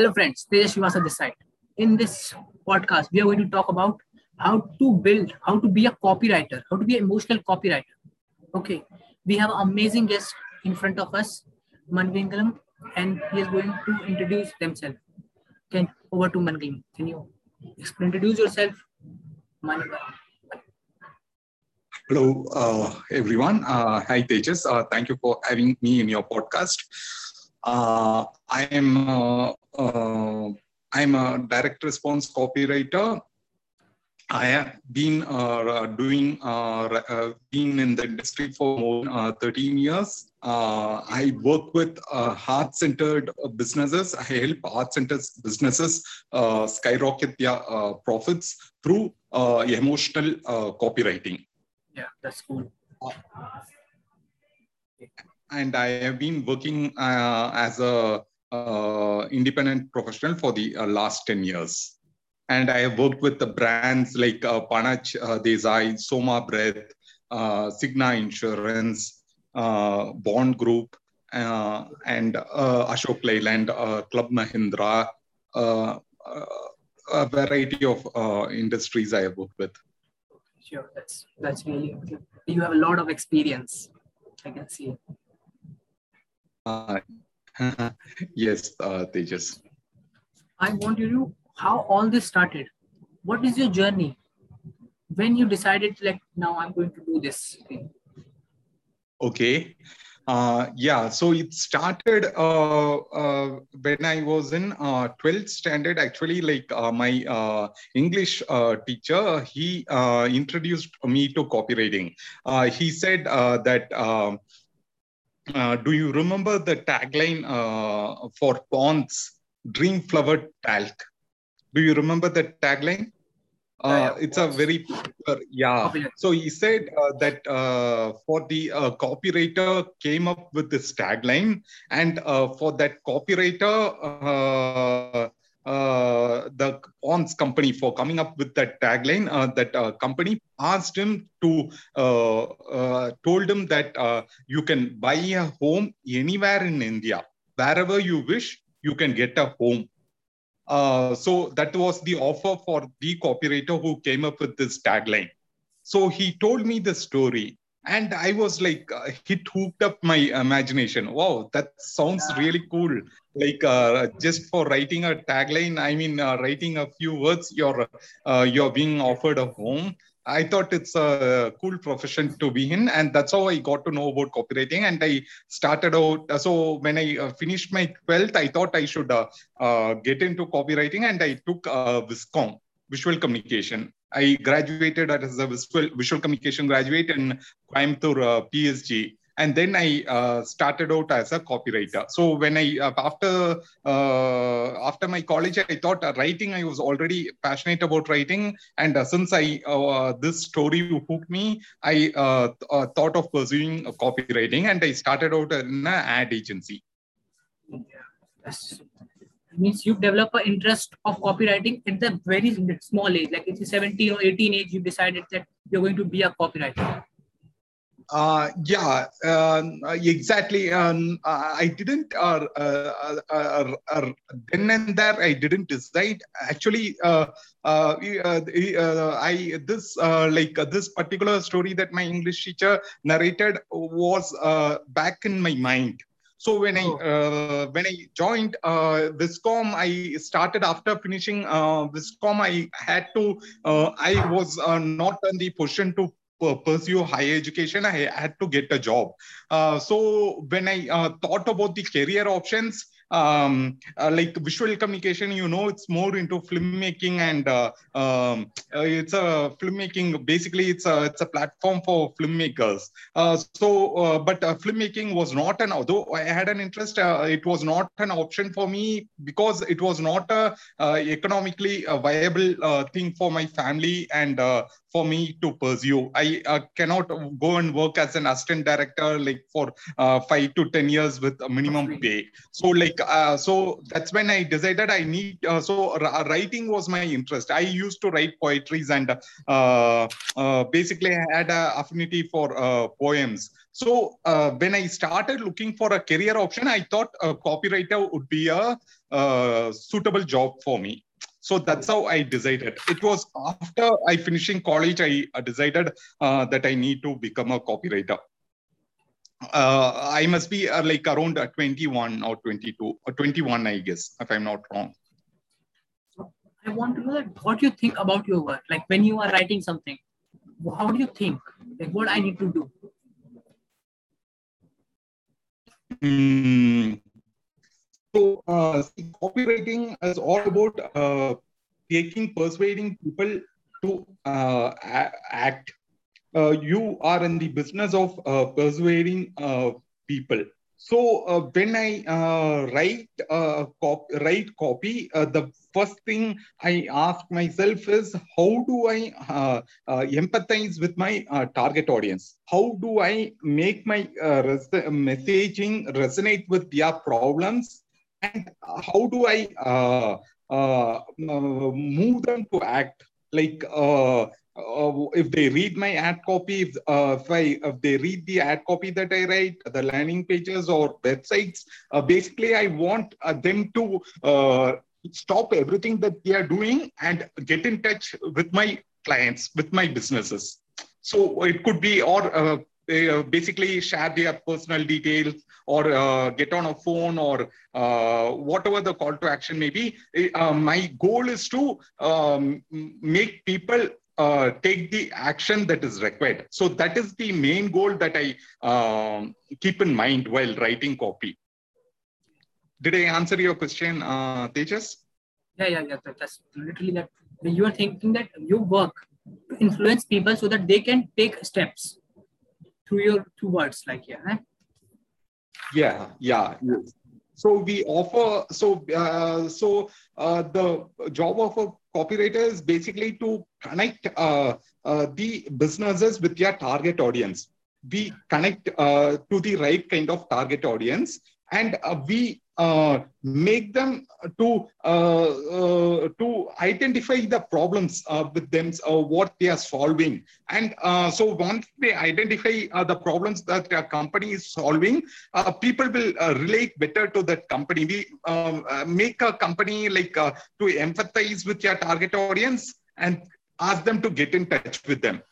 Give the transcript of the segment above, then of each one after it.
Hello, friends. Tejas Srivastava this side. In this podcast, we are going to talk about how to build, how to be a copywriter, how to be an emotional copywriter. Okay, we have amazing guest in front of us, Mangalam, and he is going to introduce themselves. Okay, over to Mangalam. Can you introduce yourself, Mangalam? Hello, uh, everyone. Uh, hi, Tejas. Uh, thank you for having me in your podcast. Uh, I am uh, Uh, I'm a direct response copywriter. I have been uh, uh, doing been in the industry for more than 13 years. I work with heart-centered businesses. I help heart-centered businesses skyrocket their profits through emotional copywriting. Yeah, that's cool and I have been working uh, as a uh, independent professional for the uh, last 10 years. And I have worked with the brands like uh, Panach uh, Desai, Soma Breath, uh, Cigna Insurance, uh, Bond Group, and Ashok Leyland, Club Mahindra, a variety of industries I have worked with. Sure, that's that's really good. you have a lot of experience. I can see. Yes, uh, Tejas. I want you to how all this started. What is your journey? When you decided, like, now I'm going to do this thing. Okay. Uh, yeah, so it started uh, uh, when I was in 12th uh, standard. Actually, like uh, my uh, English teacher, he introduced me to copywriting. he said that um, uh, do you remember the tagline uh, for Pond's Dream Flower Talc? Do you remember the tagline? Uh, it's a very popular, yeah. So he said uh, that uh, for the uh, copywriter came up with this tagline, and for that copywriter uh, the Pond's company for coming up with that tagline. Uh, that uh, company asked him to, uh, uh, told him that uh, you can buy a home anywhere in India, wherever you wish, you can get a home. so that was the offer for the copywriter who came up with this tagline. So he told me the story and i was like uh, it hooked up my imagination. Wow that sounds yeah. really cool. Like uh, just for writing a tagline i mean uh, writing a few words you're uh, you're being offered a home. I thought it's a cool profession to be in and that's how i got to know about copywriting. And i started out uh, so when i uh, finished my 12th i thought i should get into copywriting and i took uh, viscom visual communication I graduated as a visual, visual communication graduate in Coimbatore uh, PSG. And then I uh, started out as a copywriter. So when I uh, after uh, after my college, I thought uh, writing. I was already passionate about writing, and since I this story hooked me, I thought of pursuing copywriting, and I started out in an ad agency. Yeah, means you develop an interest of copywriting at the very small age like it's 17 or 18 age you decided that you're going to be a copywriter uh, yeah, um, uh, exactly. Um, uh, I didn't, uh, uh, uh, then and there, I didn't decide. Actually, I this like this particular story that my English teacher narrated was back in my mind. So when I oh. uh, when I joined uh, Viscom, I started after finishing uh, Viscom. I had to. Uh, I was uh, not in the position to pursue higher education. I had to get a job. Uh, so when I uh, thought about the career options, um, uh, like visual communication, you know, it's more into filmmaking and uh, um, uh, it's a filmmaking. Basically, it's a it's a platform for filmmakers. Uh, so, uh, but filmmaking was not an although I had an interest, it was not an option for me because it was not a economically viable thing for my family and for me to pursue. I uh, cannot go and work as an assistant director like for uh, five to ten years with a minimum pay. So like uh, so that's when I decided I need. Uh, so writing was my interest. I used to write poetries and uh, uh, basically I had an affinity for poems. So uh, when I started looking for a career option, I thought a copywriter would be a, a suitable job for me. So that's how I decided. It was after I finishing college, I decided uh, that I need to become a copywriter. Uh, I must be uh, like around uh, 21 or 22 or 21, I guess, if I'm not wrong. I want to know that what you think about your work. Like when you are writing something, how do you think? Like what I need to do? Hmm. So, uh, copywriting is all about uh, taking, persuading people to uh, act. Uh, you are in the business of uh, persuading uh, people. So when I write cop- write copy, the first thing I ask myself is how do I empathize with my target audience? How do I make my res- messaging resonate with their problems? And how do I move them to act? Like uh, if they read my ad copy, if, uh, if, I, if they read the ad copy that I write, the landing pages or websites, uh, basically I want uh, them to uh, stop everything that they are doing and get in touch with my clients, with my businesses. So it could be, or uh, basically share their personal details or uh, get on a phone or uh, whatever the call to action may be. Uh, my goal is to um, make people uh, take the action that is required. So that is the main goal that I um, keep in mind while writing copy. Did I answer your question, uh, Tejas? Yeah, yeah, yeah. That's literally that. You are thinking that you work to influence people so that they can take steps through your two words, like yeah. Eh? Yeah, yeah. So we offer. So uh, so uh, the job of a copywriter is basically to connect uh, uh, the businesses with their target audience. We connect uh, to the right kind of target audience and uh, we uh, make them to uh, uh to identify the problems uh, with them, uh, what they are solving, and so once they identify the problems that a company is solving, people will relate better to that company. We um, make a company like to empathize with your target audience and ask them to get in touch with them.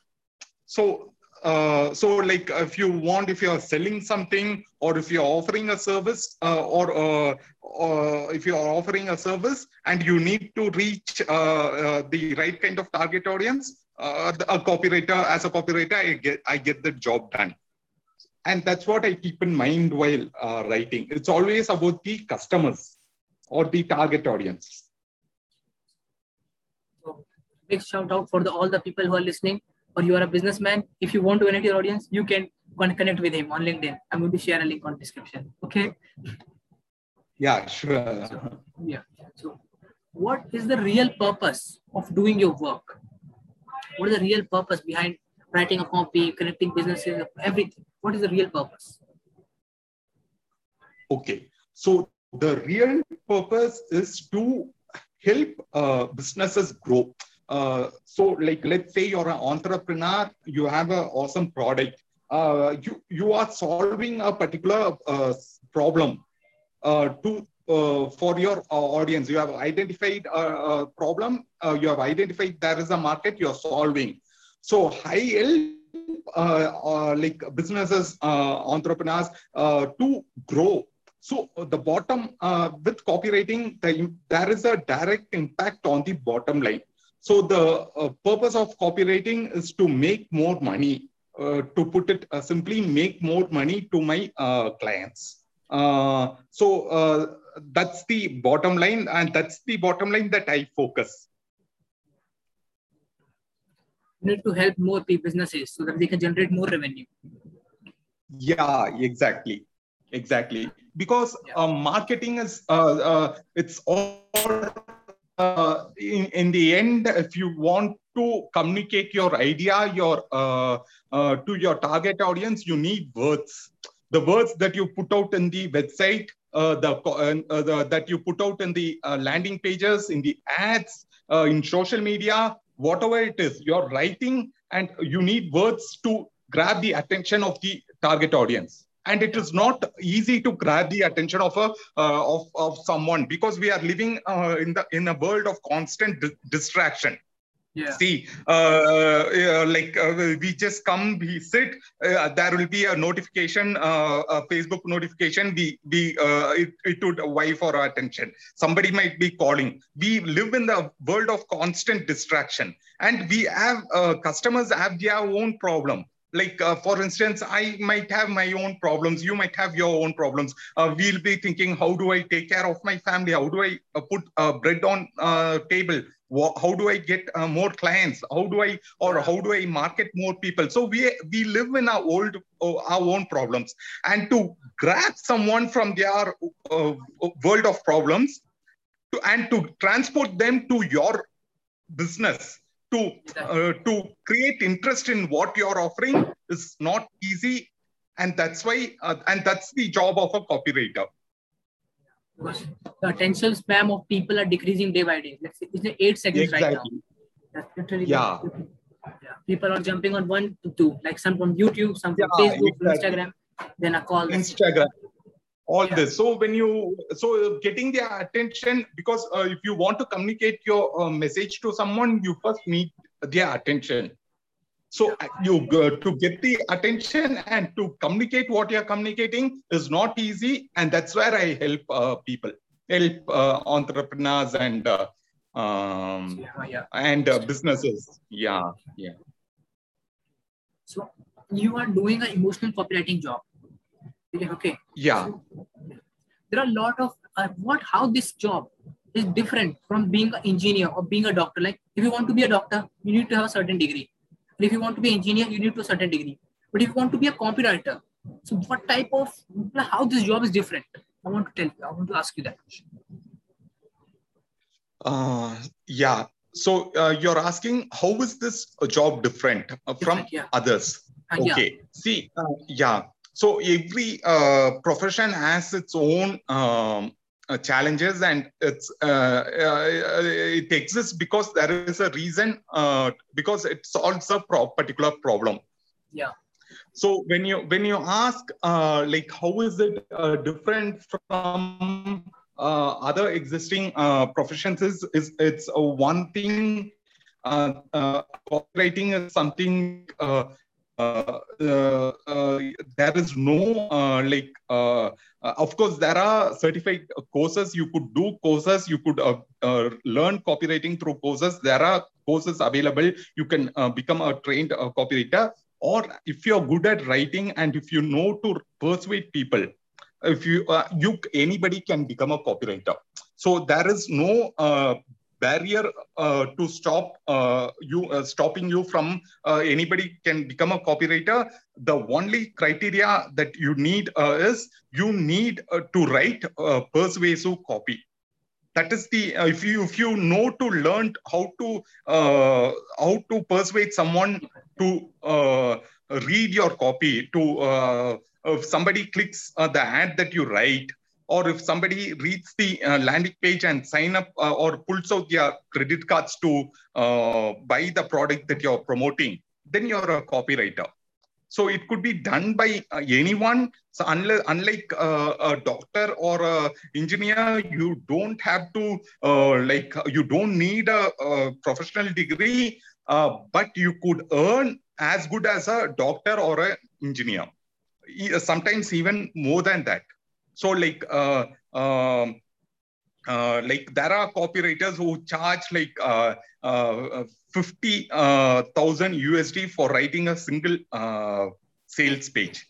So uh, so like if you want if you're selling something or if you're offering a service uh, or, uh, or if you're offering a service and you need to reach uh, uh, the right kind of target audience a copywriter as a copywriter i get i get the job done. And that's what i keep in mind while writing. It's always about the customers or the target audience. So, big shout out for the, all the people who are listening or you are a businessman, if you want to connect your audience, you can connect with him on LinkedIn. I'm going to share a link on description. Okay. Yeah, sure. So, yeah. So, what is the real purpose of doing your work? What is the real purpose behind writing a copy, connecting businesses, everything? What is the real purpose? Okay. So, the real purpose is to help uh, businesses grow. Uh, so like let's say you're an entrepreneur you have an awesome product. Uh, you you are solving a particular uh, problem uh, to uh, for your audience. You have identified a, a problem you have identified there is a market you're solving. So high help like businesses entrepreneurs to grow. So the bottom with copywriting the, there is a direct impact on the bottom line so the uh, purpose of copywriting is to make more money. Uh, to put it uh, simply, make more money to my uh, clients. Uh, so uh, that's the bottom line, and that's the bottom line that I focus. You need to help more businesses so that they can generate more revenue. Yeah, exactly, exactly. Because yeah. marketing is it's all uh, in, in the end, if you want to communicate your idea, your uh, uh, to your target audience, you need words. The words that you put out in the website, uh, the, uh, the, that you put out in the landing pages, in the ads, in social media, whatever it is, you're writing, and you need words to grab the attention of the target audience and it is not easy to grab the attention of a uh, of, of someone because we are living uh, in the in a world of constant di- distraction. Yeah. see uh, uh, like uh, we just come we sit uh, there will be a notification uh, a facebook notification we we uh, it, it would vie for our attention. Somebody might be calling. We live in the world of constant distraction. And we have uh, customers have their own problem like uh, for instance i might have my own problems. You might have your own problems. Uh, we'll be thinking how do i take care of my family? How do i uh, put uh, bread on uh, table? How do i get uh, more clients? How do i or how do i market more people? So we we live in our old our own problems. And to grab someone from their uh, world of problems to, and to transport them to your business to uh, to create interest in what you're offering is not easy and that's why uh, and that's the job of a copywriter Because the attention span of people are decreasing day by day. Let's say it's eight seconds right now. exactly That's literally Yeah. yeah. People are jumping on one to two, like some from YouTube, some from Yeah, Facebook, exactly. Instagram, then a call. instagram all Yeah. this so when you so getting their attention because uh, if you want to communicate your uh, message to someone you first need their attention so uh, you uh, to get the attention and to communicate what you're communicating is not easy and that's where i help uh, people help uh, entrepreneurs and uh, um, Yeah, yeah. and uh, businesses yeah yeah So you are doing an emotional copywriting job. Okay. yeah there are a lot of uh, what how this job is different from being an engineer or being a doctor. Like if you want to be a doctor, you need to have a certain degree. And if you want to be an engineer, you need to a certain degree. But if you want to be a copywriter, so what type of how this job is different? I want to tell you. I want to ask you that question. Uh, yeah. So uh, you're asking how is this job different uh, from Different, yeah. others? Uh, yeah. Okay. See, uh, yeah. So every uh, profession has its own um, uh, challenges, and it's uh, uh, it exists because there is a reason. Uh, because it solves a pro- particular problem. Yeah. So when you when you ask uh, like how is it uh, different from uh, other existing uh, professions is, is it's uh, one thing uh, uh, copywriting is something uh, uh, uh, uh, there is no uh, like of course there are certified courses. You could do courses. You could learn copywriting through courses. There are courses available. You can become a trained copywriter. Or if you're good at writing and if you know to persuade people if you you anybody can become a copywriter. So there is no barrier uh, to stop uh, you uh, stopping you from uh, anybody can become a copywriter. The only criteria that you need uh, is you need uh, to write persuasive copy. That is the if you if you know to learn how to how to persuade someone to read your copy to if somebody clicks the ad that you write or if somebody reads the uh, landing page and sign up uh, or pulls out their credit cards to uh, buy the product that you're promoting then you're a copywriter. So it could be done by uh, anyone. So unless, unlike uh, a doctor or a engineer you don't have to uh, like you don't need a, a professional degree but you could earn as good as a doctor or an engineer. Sometimes even more than that so like uh, um, uh, like there are copywriters who charge like uh, uh, 50,000 USD for writing a single uh, sales page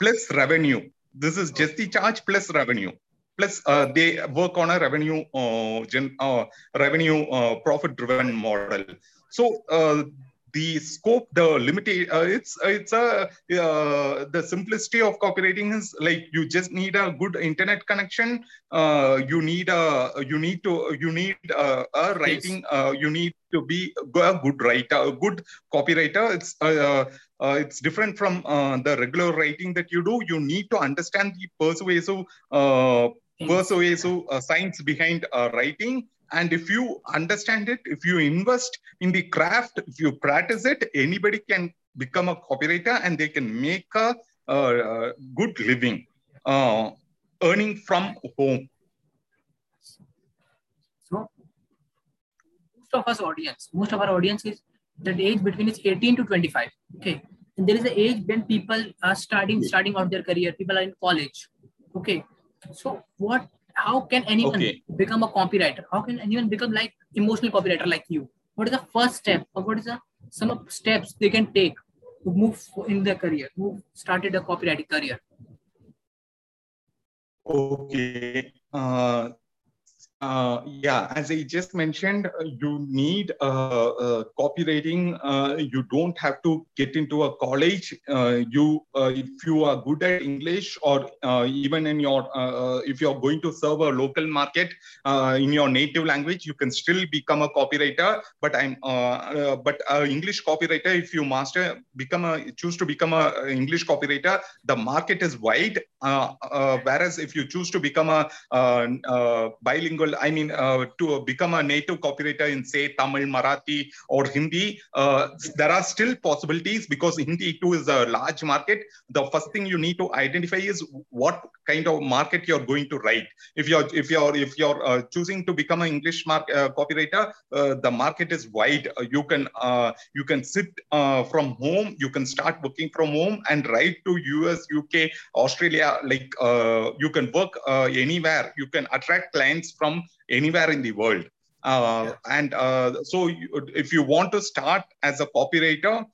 plus revenue. This is just the charge plus revenue. Plus, uh, they work on a revenue uh, gen, uh, revenue uh, profit driven model. So uh, the scope, the limited, uh, it's it's a uh, the simplicity of copywriting is like you just need a good internet connection. Uh, you need a you need to you need a, a writing. Yes. you need to be a good writer, a good copywriter. It's uh, uh, it's different from uh, the regular writing that you do. You need to understand the persuasive persuasive science behind writing and if you understand it, if you invest in the craft, if you practice it, anybody can become a copywriter and they can make a, a good living, uh, earning from home. So, most of us audience, most of our audience is that age between is 18 to 25. Okay. And there is an age when people are starting starting out their career, people are in college. Okay. So what how can anyone okay. become a copywriter? How can anyone become like emotional copywriter like you? What is the first step, or what is the some of steps they can take to move in their career, who started a copywriting career? Okay. Uh, uh, yeah, as I just mentioned, uh, you need uh, uh copywriting. Uh, you don't have to get into a college. Uh, you, if you are good at English, or even in your, if you're going to serve a local market in your native language, you can still become a copywriter. But I'm, but English copywriter, if you master, become a choose to become a English copywriter, the market is wide. whereas if you choose to become a bilingual I mean, uh, to become a native copywriter in, say, Tamil, Marathi, or Hindi, uh, there are still possibilities because Hindi too is a large market. The first thing you need to identify is what kind of market you're going to write. If you're if you're if you're uh, choosing to become an English mark, uh, copywriter, uh, the market is wide. Uh, you can you can sit from home. You can start working from home and write to US, UK, Australia. Like you can work anywhere. You can attract clients from anywhere in the world. Uh, and uh, so, you, if you want to start as a copywriter,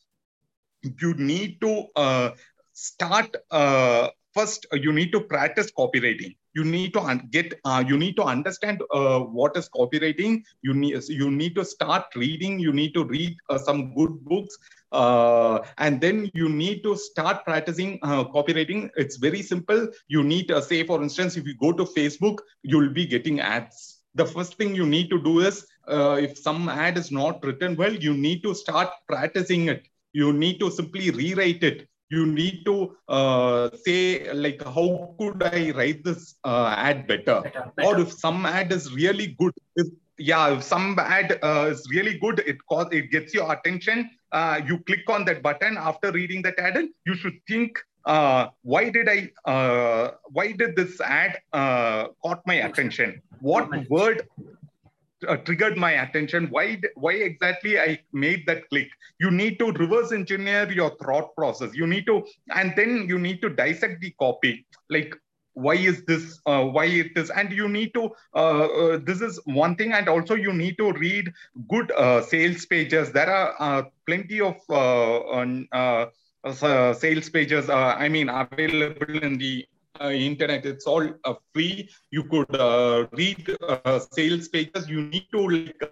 you need to uh, start uh, first. You need to practice copywriting. You need to get. Uh, you need to understand uh, what is copywriting. You need. You need to start reading. You need to read some good books. and then you need to start practicing copywriting. It's very simple. You need, to say, for instance, if you go to Facebook, you'll be getting ads the first thing you need to do is uh, if some ad is not written well, you need to start practicing it. You need to simply rewrite it. You need to uh, say like, how could I write this uh, ad better? Better, better? Or if some ad is really good, if, yeah, if some ad uh, is really good, it cause, it gets your attention. Uh, you click on that button after reading that ad, and you should think uh, why did I, uh, why did this ad uh, caught my attention? What word uh, triggered my attention? Why, why exactly I made that click? You need to reverse engineer your thought process. You need to, and then you need to dissect the copy. Like, why is this uh, why it is and you need to uh, uh, this is one thing and also you need to read good uh, sales pages there are uh, plenty of sales pages, I mean, available in the internet. It's all uh, free. You could uh, read uh, sales pages. You need to like,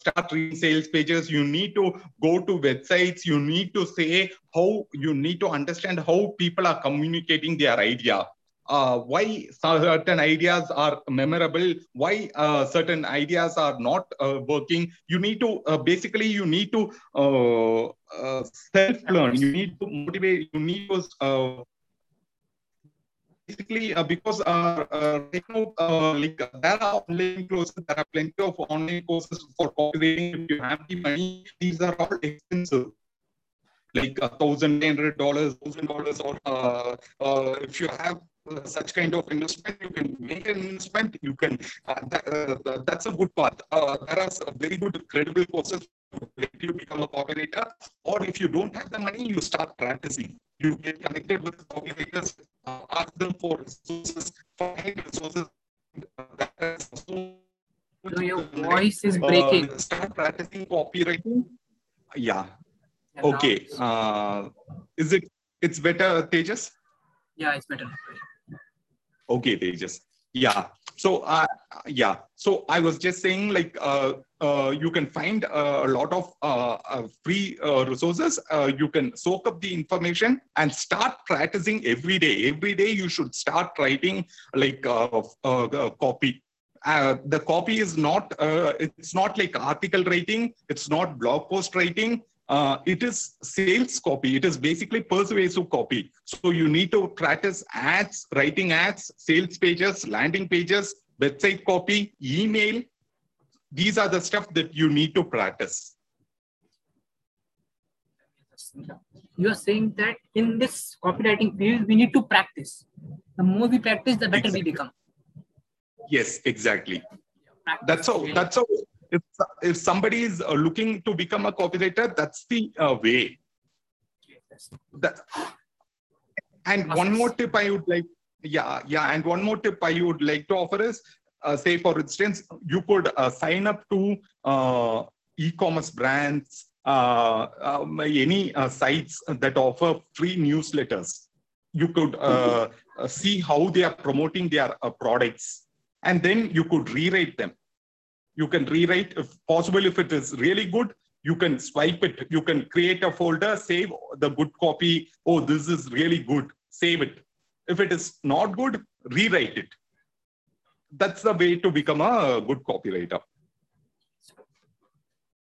start reading sales pages. You need to go to websites. You need to say how you need to understand how people are communicating their idea uh, why certain ideas are memorable, why uh, certain ideas are not uh, working. You need to uh, basically you need to uh, uh, self learn. You need to motivate. You need to basically uh, because uh, uh, you uh, like there are online courses, there are plenty of online courses for copywriting. If you have the money, these are all expensive. Like a thousand, hundred dollars, thousand dollars, or uh, uh, if you have such kind of investment, you can make an investment, you can, uh, that, uh, that's a good path. Uh, there are very good credible courses to become a copywriter, or if you don't have the money, you start practicing. You get connected with copywriters, uh, ask them for resources, find resources. So your voice is breaking. Uh, start practicing copywriting. Yeah. Okay. Uh, is it? It's better, Tejas. Yeah, it's better. Okay, Tejas. Yeah. So, uh, yeah. So I was just saying, like, uh, uh, you can find uh, a lot of uh, uh, free uh, resources. Uh, you can soak up the information and start practicing every day. Every day you should start writing like uh, uh, uh, copy. Uh, the copy is not uh, it's not like article writing it's not blog post writing uh, it is sales copy it is basically persuasive copy so you need to practice ads writing ads sales pages landing pages website copy email these are the stuff that you need to practice. You are saying that in this copywriting field, we need to practice. The more we practice, the better we become. yes exactly. Practice that's how that's how if, if somebody is uh, looking to become a copywriter that's the uh, way. That and one more tip i would like yeah yeah and one more tip i would like to offer is say for instance you could uh, sign up to uh, e-commerce brands uh, um, any uh, sites that offer free newsletters. You could uh, uh, see how they are promoting their uh, products and then you could rewrite them. You can rewrite if possible if it is really good you can swipe it. You can create a folder save the good copy oh this is really good save it. If it is not good rewrite it that's the way to become a good copywriter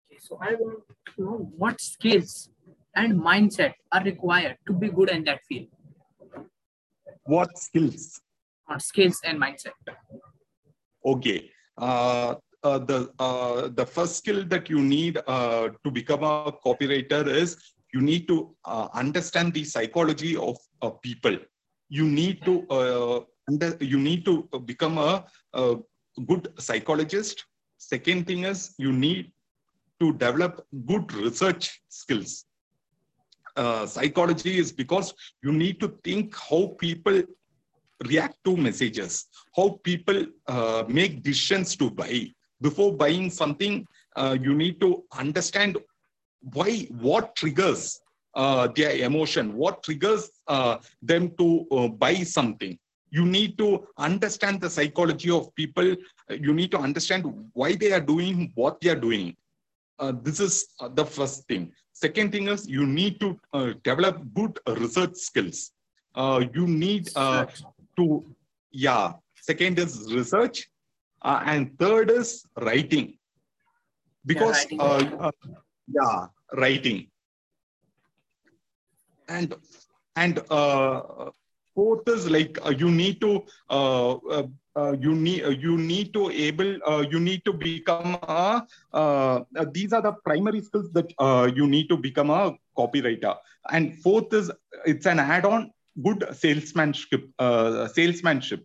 Okay, so I want to know what skills and mindset are required to be good in that field. what skills On skills and mindset. okay uh, uh, the uh, the first skill that you need uh, to become a copywriter is you need to uh, understand the psychology of uh, people you need to uh, under, you need to become a, a good psychologist second thing is you need to develop good research skills uh, psychology is because you need to think how people react to messages, how people uh, make decisions to buy. Before buying something, uh, you need to understand why, what triggers uh, their emotion, what triggers uh, them to uh, buy something. You need to understand the psychology of people. You need to understand why they are doing what they are doing. Uh, this is uh, the first thing. Second thing is you need to uh, develop good research skills. Uh, you need uh, to yeah second is research uh, and third is writing because writing. uh, uh, yeah writing and and uh, fourth is like uh, you need to uh, uh, uh, you need uh, you need to able uh, you need to become a these are the primary skills that uh, you need to become a copywriter. And fourth is it's an add-on good salesmanship uh, salesmanship.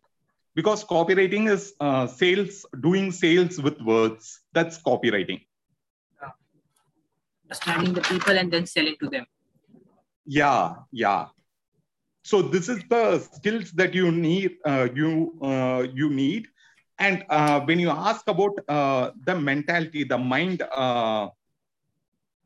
Because copywriting is uh, sales doing sales with words. That's copywriting. Understanding the people and then selling to them. yeah yeah so this is the skills that you need uh, you uh, you need. And uh, when you ask about uh, the mentality the mind uh,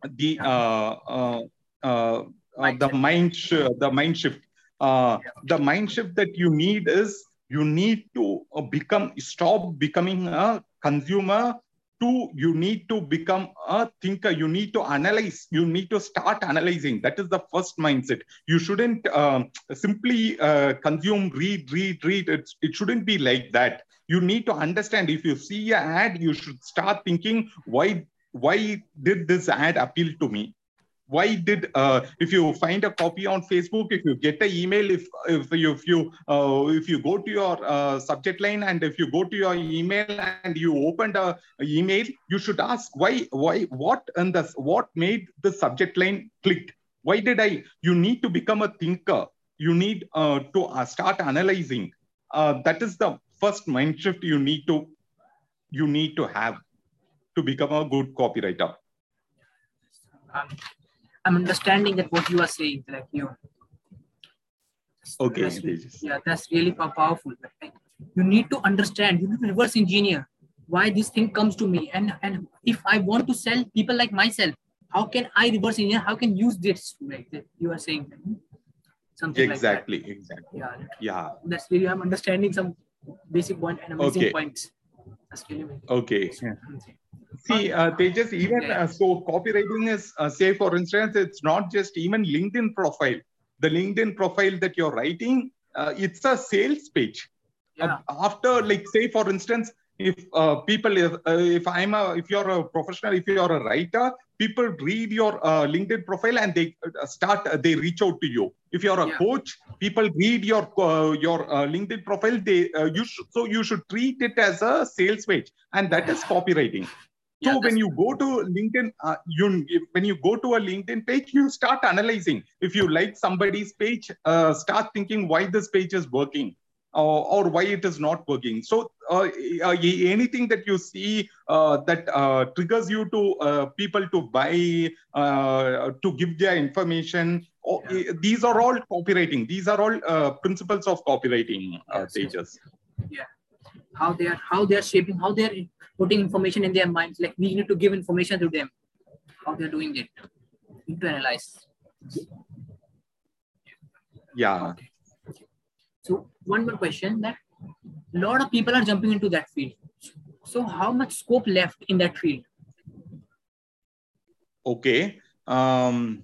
the uh, uh, uh, uh, the mind sh- the mind shift. Uh, the mind shift that you need is you need to uh, become stop becoming a consumer to you need to become a thinker. You need to analyze. You need to start analyzing. That is the first mindset. You shouldn't um, simply uh, consume read read read. It, it shouldn't be like that. You need to understand. If you see an ad you should start thinking why why did this ad appeal to me why did uh, if you find a copy on facebook if you get an email if if you if you uh, if you go to your uh, subject line and if you go to your email and you opened a, email you should ask why why what and the what made the subject line clicked? Why did i you need to become a thinker. You need uh, to uh, start analyzing. Uh, that is the first mind shift you need to you need to have to become a good copywriter. Um, I'm understanding that what you are saying, like you. Okay, That's, yeah, that's really powerful. Like, you need to understand. You need to reverse engineer why this thing comes to me, and and if I want to sell people like myself, how can I reverse engineer? How can use this? Like that you are saying, something exactly like that. exactly Yeah, yeah that's really I'm understanding some basic point and amazing Okay. points. That's really amazing. okay See, uh, they just even Yeah. uh, so copywriting is uh, say for instance, it's not just even LinkedIn profile. The LinkedIn profile that you're writing, uh, it's a sales page. Yeah. Uh, after, like, say for instance, if uh, people, if, uh, if I'm a, if you're a professional, if you're a writer, people read your uh, LinkedIn profile and they start, they reach out to you. If you're a Yeah. coach, people read your uh, your uh, LinkedIn profile. They uh, you should, so you should treat it as a sales page, and that is copywriting. Yeah, So when you go to LinkedIn, uh, you when you go to a LinkedIn page, you start analyzing. If you like somebody's page, uh, start thinking why this page is working. Or, or why it is not working. So uh, uh, anything that you see uh, that uh, triggers you to uh, people to buy, uh, to give their information, or, Yeah. these are all copywriting. These are all uh, principles of copywriting, uh, yes. Tejas. how they are how they are shaping how they are putting information in their minds like we need to give information to them how they're doing it we need to analyze Yeah. so one more question that a lot of people are jumping into that field so how much scope left in that field Okay. Um,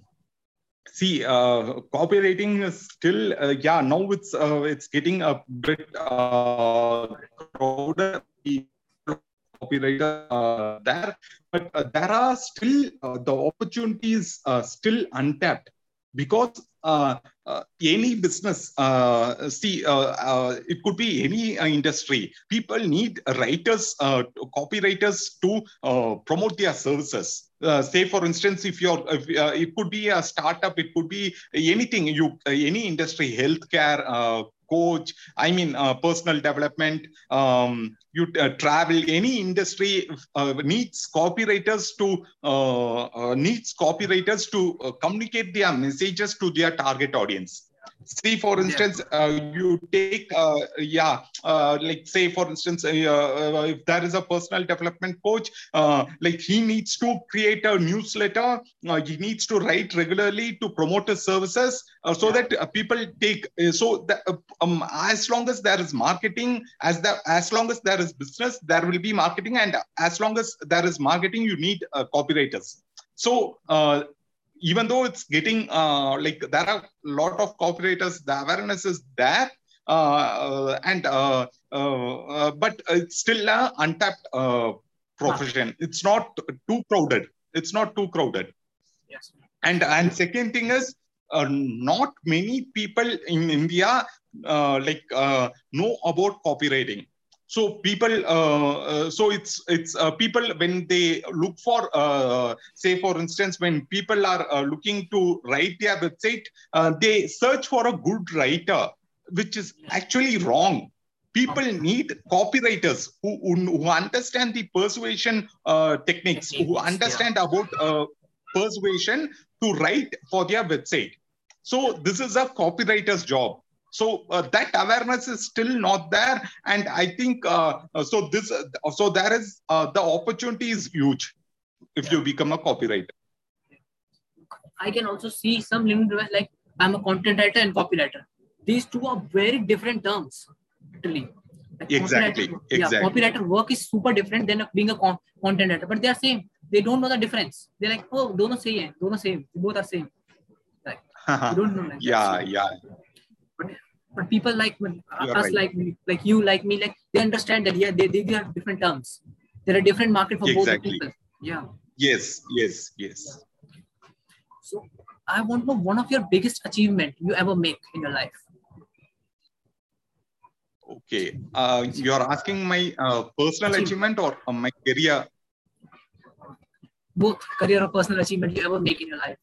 see, uh, copywriting is still, uh, yeah, now it's uh, it's getting a bit uh, crowded. Copywriter uh, there, but uh, there are still uh, the opportunities uh, still untapped because uh, uh, any business, uh, see, uh, uh, it could be any uh, industry. People need writers, uh, copywriters to promote their services. Say, for instance, if you're, if, it could be a startup, it could be anything. You, any industry, healthcare, coach. I mean, uh, personal development. Um, you uh, travel. Any industry uh, needs copywriters to uh, uh, needs copywriters to uh, communicate their messages to their target audience. See, for instance, uh, you take, uh, yeah, uh, like say, for instance, uh, uh, if there is a personal development coach, uh, like he needs to create a newsletter, uh, he needs to write regularly to promote his services uh, so that uh, people take, so that, uh, um, as long as there is marketing, as the, as long as there is business, there will be marketing. And as long as there is marketing, you need uh, copywriters. So, uh, even though it's getting uh, like there are a lot of copywriters, the awareness is there, uh, and uh, uh, but it's still a untapped uh, profession. It's not too crowded. It's not too crowded. yes And and second thing is, uh, not many people in India uh, like uh, know about copywriting so people uh, uh, so it's it's uh, people when they look for uh, say for instance when people are uh, looking to write their website uh, they search for a good writer which is actually wrong. People need copywriters who, who, who understand the persuasion uh, techniques who understand about uh, persuasion to write for their website. So this is a copywriter's job so uh, that awareness is still not there. And i think uh, uh, so this uh, so there is uh, the opportunity is huge if you become a copywriter. I can also see some LinkedIn like i'm a content writer and copywriter. These two are very different terms literally. Like Exactly, copywriter- yeah, copywriter work is super different than being a con- content writer. But they are same. They don't know the difference. They're like oh don't same don't same. Both are same. Like don't know like yeah yeah but, people like us right. like like you like me like they understand that yeah they, they, are different terms. There are different market for both the people. Yeah. Yes yes yes. So i want to know one of your biggest achievement you ever make in your life. Okay uh, you're asking my uh, personal Achievement. achievement or uh, my career? Both career or personal achievement you ever make in your life.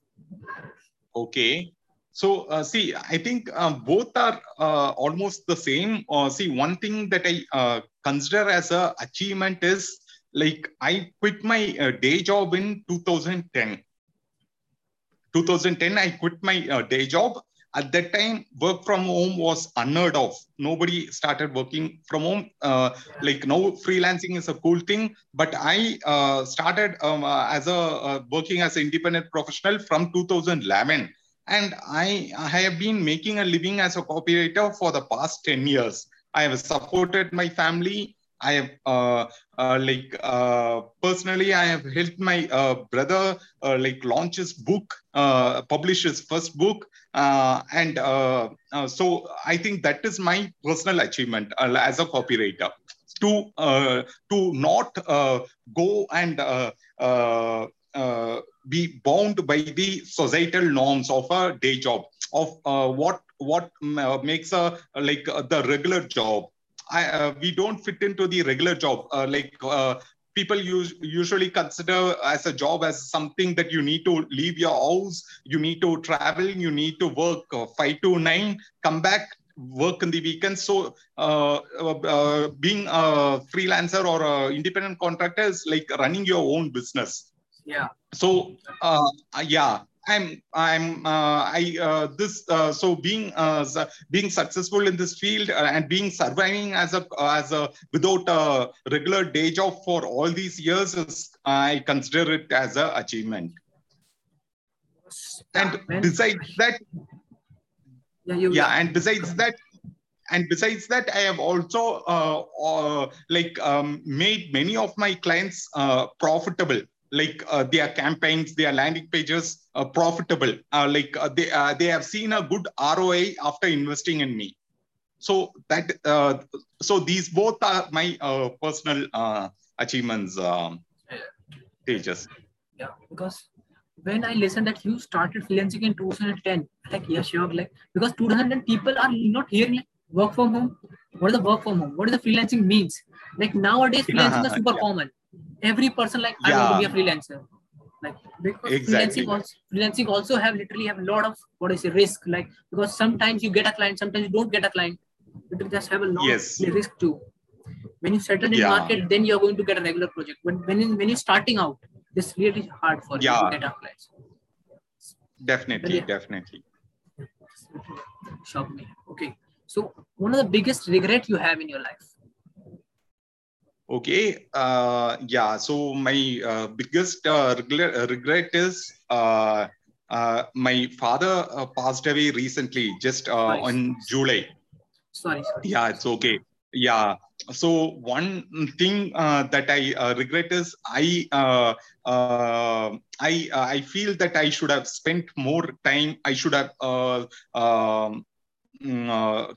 Okay. So, uh, see, I think uh, both are uh, almost the same. Uh, see, one thing that I uh, consider as a achievement is like I quit my uh, day job in 2010. 2010, I quit my day job. At that time, work from home was unheard of. Nobody started working from home. Like now, freelancing is a cool thing. But I started um, as a working as an independent professional from 2011, and I I have been making a living as a copywriter for the past 10 years. I have supported my family. I have uh, uh, like uh, personally, I have helped my uh, brother uh, like launch his book, uh, publish his first book, and so I think that is my personal achievement as a copywriter to to not go and be bound by the societal norms of a day job of what what makes a like the regular job I, uh, we don't fit into the regular job. Uh, like uh, people use, usually consider as a job as something that you need to leave your house, you need to travel, you need to work uh, five to nine, come back, work in the weekends. So uh, uh, being a freelancer or independent contractor is like running your own business. Yeah. So yeah, I'm I'm uh, I uh, this uh, so being uh, being successful in this field uh, and being surviving as a as a without a regular day job for all these years is I consider it as a achievement. And besides that, yeah, yeah, and besides that, and besides that i have also uh, uh, like um, made many of my clients uh, profitable like uh, their campaigns, their landing pages uh, profitable. Uh, like uh, they uh, they have seen a good ROI after investing in me. So that uh, so these both are my personal achievements. Um, Tejus. Yeah, because when I listened that you started freelancing in 2010, like yeah, sure, like because 2010 people are not hearing like work from home. What is the work from home? What is the freelancing means? Like nowadays, freelancing yeah, is super yeah. common every person like yeah. I want to be a freelancer. Like because exactly. freelancing also freelancing also have literally have a lot of what is a risk like because sometimes you get a client, sometimes you don't get a client. You just have a lot yes. of risk too. When you settle in yeah. market, then you're going to get a regular project. But when in, when you're starting out, this really hard for yeah. you to get a client. Definitely, yeah. definitely. Shock me. Okay. So one of the biggest regret you have in your life Okay. Uh, yeah. So my uh, biggest uh, regret is uh, uh, my father uh, passed away recently, just uh, nice. on July. Sorry, sorry. Yeah, it's okay. Yeah. So one thing uh, that I uh, regret is I uh, uh, I uh, I feel that I should have spent more time. I should have uh, um, mm, uh,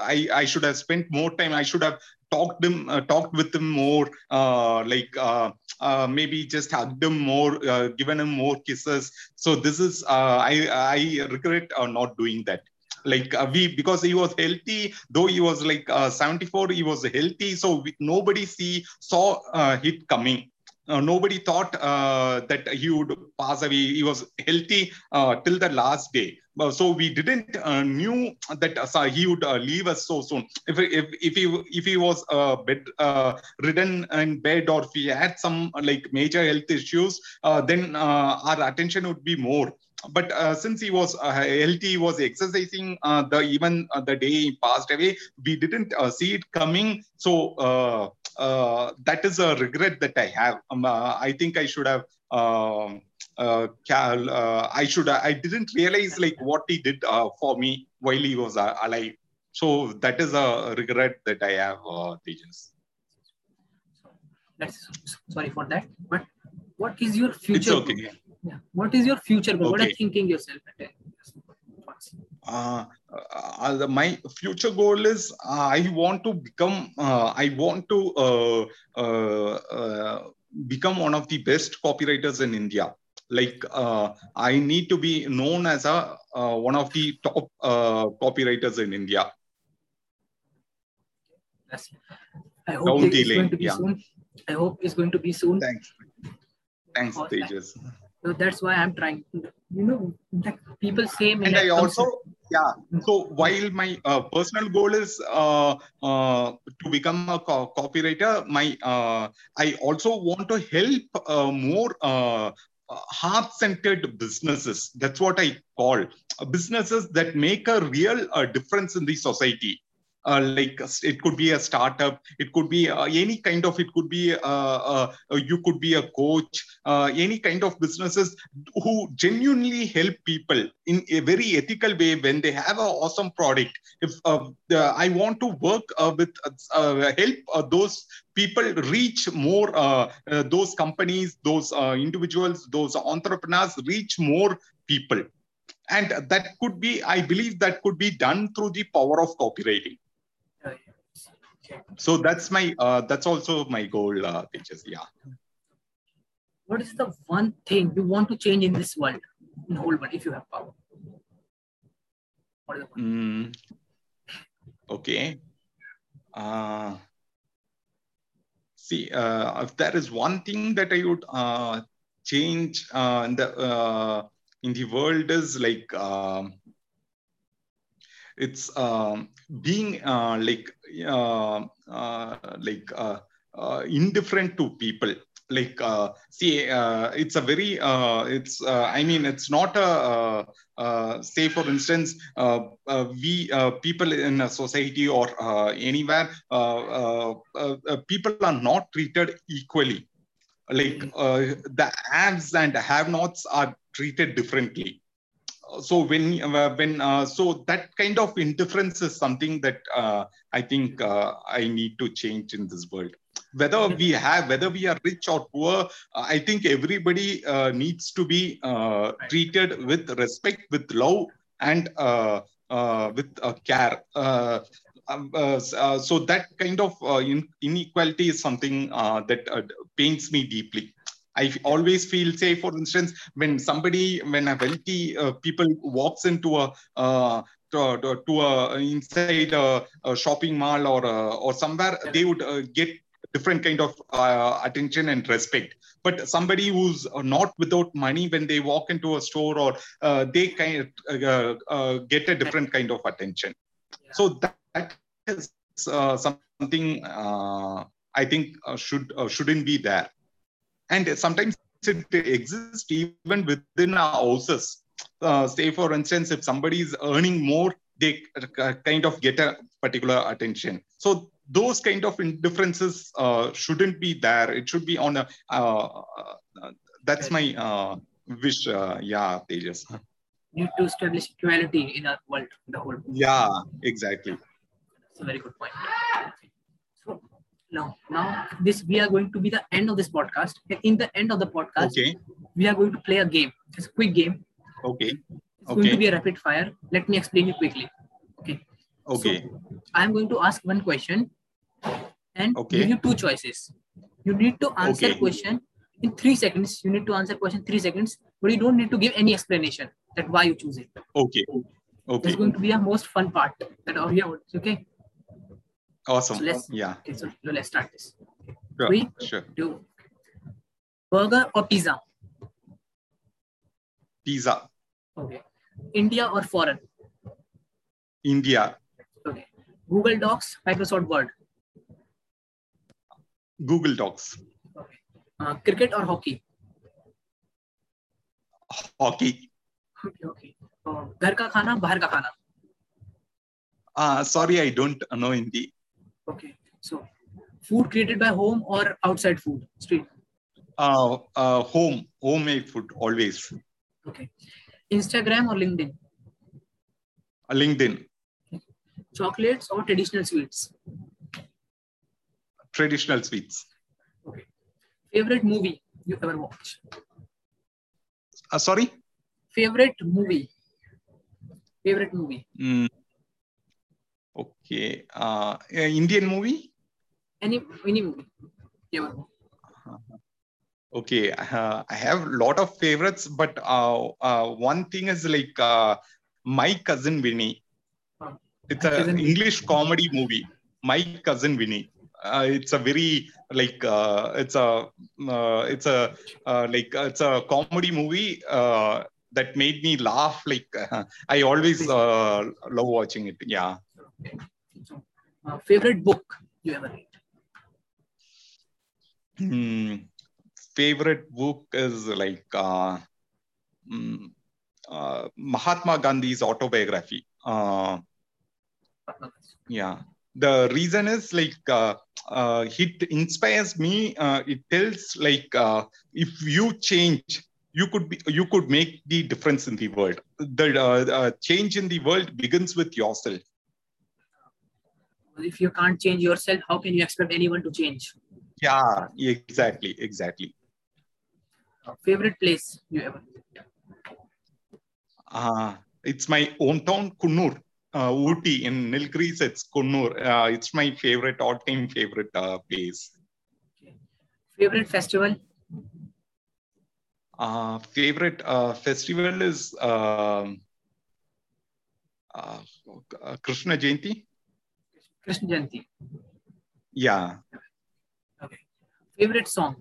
I, I should have spent more time. I should have talked him uh, talked with him more uh, like uh, uh maybe just hugged him more uh, given him more kisses. So this is uh, i i regret not doing that. Like we because he was healthy though he was like 74 he was healthy. So we, nobody see saw it coming uh, nobody thought uh, that he would pass away. He was healthy uh, till the last day. so we didn't uh, knew that uh, he would uh, leave us so soon. If if if he if he was bed ridden in bed or if he had some like major health issues, then our attention would be more but uh, since he was uh, healthy, he was exercising uh, the even the day he passed away. We didn't see it coming. So uh, that is a regret that I have. Um, uh, I think I should have. Um, uh, uh, I should. I didn't realize like what he did uh, for me while he was alive. So that is a regret that I have, Tejus. That's sorry for that. But what is your future? It's okay. Yeah. What is your future? Okay. What are you thinking yourself? Uh, uh, my future goal is uh, I want to become, uh, I want to uh, uh, become one of the best copywriters in India. Like I need to be known as a one of the top copywriters in India. Yes. I hope it's going to be yeah. soon. I hope it's going to be soon. Thanks. Thanks, Tejus. So that's why I'm trying. To, you know, like people say. And I also, yeah. So while my uh, personal goal is uh, uh, to become a co- copywriter, my uh, I also want to help uh, more uh, heart-centered businesses. That's what I call businesses that make a real difference in the society. Uh, like it could be a startup it could be uh, any kind of it could be uh, uh, uh you could be a coach uh, any kind of businesses who genuinely help people in a very ethical way when they have an awesome product. If uh, i want to work with help those people reach more those companies those individuals those entrepreneurs reach more people. And that could be i believe that could be done through the power of copywriting so that's my uh, that's also my goal uh, Tejus yeah. What is the one thing you want to change in this world in the whole world if you have power? What is the mm, okay. Uh, see uh, if there is one thing that i would uh, change uh, in the uh, in the world is like um, it's um, being uh, like uh, uh, like uh, uh, indifferent to people. Like uh, see it's a very it's i mean it's not a say for instance we people in a society or anywhere people are not treated equally. Like the haves and have nots are treated differently so when uh, when uh, so that kind of indifference is something that uh, i think uh, i need to change in this world. Whether we have whether we are rich or poor uh, i think everybody uh, needs to be treated with respect with love and with care. Um, so that kind of inequality is something that pains me deeply I always feel, say, for instance, when somebody, when a wealthy uh, people walks into a uh, to, to, to, a inside a, a, shopping mall or uh, or somewhere, they would uh, get different kind of uh, attention and respect. But somebody who's not without money, when they walk into a store or uh, they kind of get a different kind of attention. So that, that is something I think should shouldn't be there and sometimes it exists even within our houses. Uh, say, for instance, if somebody is earning more, they kind of get a particular attention. So those kind of indifferences uh, shouldn't be there. It should be on a. Uh, uh that's my uh, wish. Uh, yeah, Tejus. Need to establish equality in our world, the whole. Yeah, exactly. That's a very good point now now this we are going to be the end of this podcast. In the end of the podcast okay. we are going to play a game. It's a quick game. Okay. It's okay. going to be a rapid fire. Let me explain it quickly. Okay. Okay. So, i'm going to ask one question and okay. give you two choices. You need to answer okay. question in three seconds. You need to answer question three seconds but you don't need to give any explanation that why you choose it. Okay. Okay. It's going to be a most fun part that are here okay Awesome. So let's, yeah. Okay, so let's start this. Sure. Three, sure. two. Burger or pizza? Pizza. Okay. India or foreign? India. Okay. Google Docs, Microsoft Word? Google Docs. Okay. Uh, cricket or hockey? Hockey. Okay. okay. Uh, घर का खाना बाहर का खाना uh, sorry i don't know hindi Okay. So, food created by home or outside food, street? Uh, uh, home, homemade food always. Okay. Instagram or LinkedIn? Uh, LinkedIn. Chocolates or traditional sweets? Traditional sweets. Okay. Favorite movie you ever watched? Uh, sorry? Favorite movie? Favorite movie? Mm. Okay. Uh, Indian movie? Any any movie. Yeah. Okay. Uh, I have a lot of favorites, but uh, uh, one thing is like uh, My Cousin Vinny. It's an English comedy movie. My Cousin Vinny. Uh, it's a very like uh, it's a uh, it's a uh, like uh, it's a comedy movie uh, that made me laugh like uh, i always uh, love watching it yeah uh, favorite book you ever read? Hmm. Favorite book is like uh, um, uh, Mahatma Gandhi's autobiography. Uh, yeah. the reason is like uh, uh, it inspires me. Uh, it tells like uh, if you change, you could be you could make the difference in the world. The change in the world begins with yourself. If you can't change yourself, how can you expect anyone to change? Yeah, exactly, exactly. Favorite place you ever? Uh, it's my hometown, Coonoor uh, Ooty in Nilgiris, it's Coonoor. Uh, it's my favorite, all-time favorite uh, place. Favorite festival? Uh, favorite uh, festival is um, uh, uh, Krishna Jayanti. Krishna Jayanti. Yeah. Okay. Favorite song?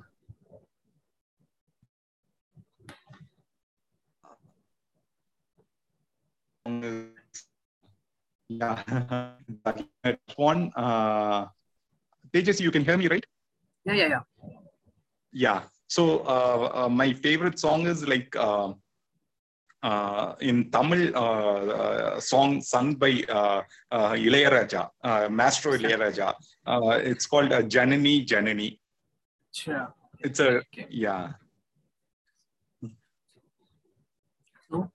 Yeah, that one. Uh, Tejus, you can hear me, right? Yeah, yeah, yeah. Yeah. So uh, uh, my favorite song is like uh, in Tamil uh, uh, song sung by uh, uh, Ilayaraja, uh, Maestro Ilayaraja. Uh, it's called uh, Janani Janani. Sure. It's a Okay. yeah. So,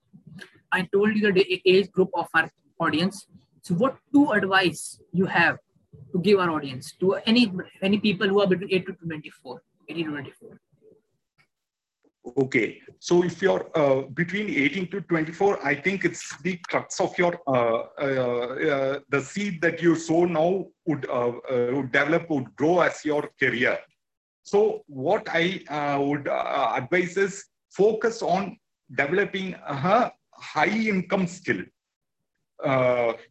I told you the age group of our audience. So, what two advice you have to give our audience to any any people who are between 8 to 24, 18 to 24? Okay, so if you're uh, between 18 to 24, I think it's the crux of your uh, uh, uh, the seed that you sow now would uh, uh, would develop would grow as your career. So what I would advise is focus on developing a high income skill.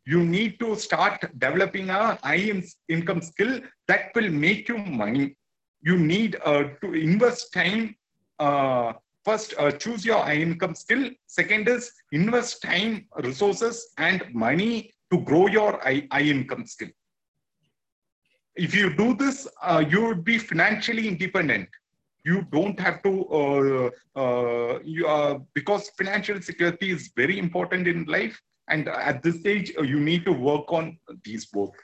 You need to start developing a high in- income skill that will make you money. You need to invest time uh, first uh, choose your high income skill. Second is invest time resources and money to grow your high, high income skill. If you do this uh, you would be financially independent. You don't have to uh, uh, you, uh, because financial security is very important in life and at this stage you need to work on these both.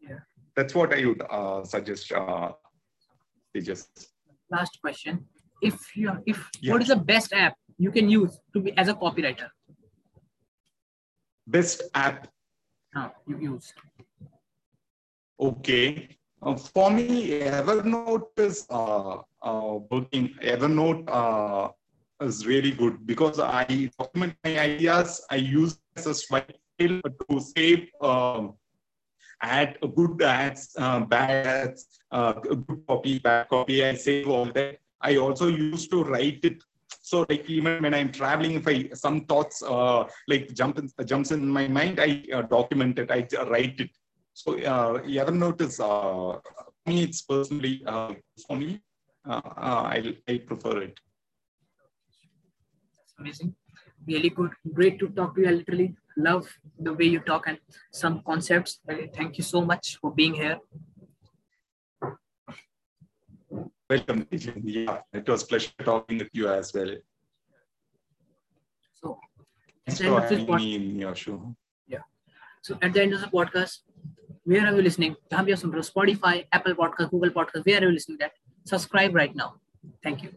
Yeah. that's what i would uh, suggest uh, just Last question. If you if Yeah. what is the best app you can use to be as a copywriter? best app Uh, you use. Okay. Uh, for me, Evernote is uh, uh, working. Evernote uh, is really good because I document my ideas. I use as a swipe file to save um, add a good ads, uh, bad ads, uh, good copy, bad copy. I save all that. I also used to write it. So like even when I'm traveling, if I some thoughts uh, like jump in, jumps in my mind, I uh, document it. I write it. So uh, Evernote is uh, me. It's personally uh, for me. Uh, uh, I I prefer it. That's amazing. Really good. Great to talk to you. I literally love the way you talk and some concepts. Thank you so much for being here. Welcome, Yeah, it was pleasure talking with you as well. So, at the end of this podcast, yeah. So, at the end of the podcast, where are you listening? Spotify, Apple Podcast, Google Podcast, where are you listening that? Subscribe right now. Thank you.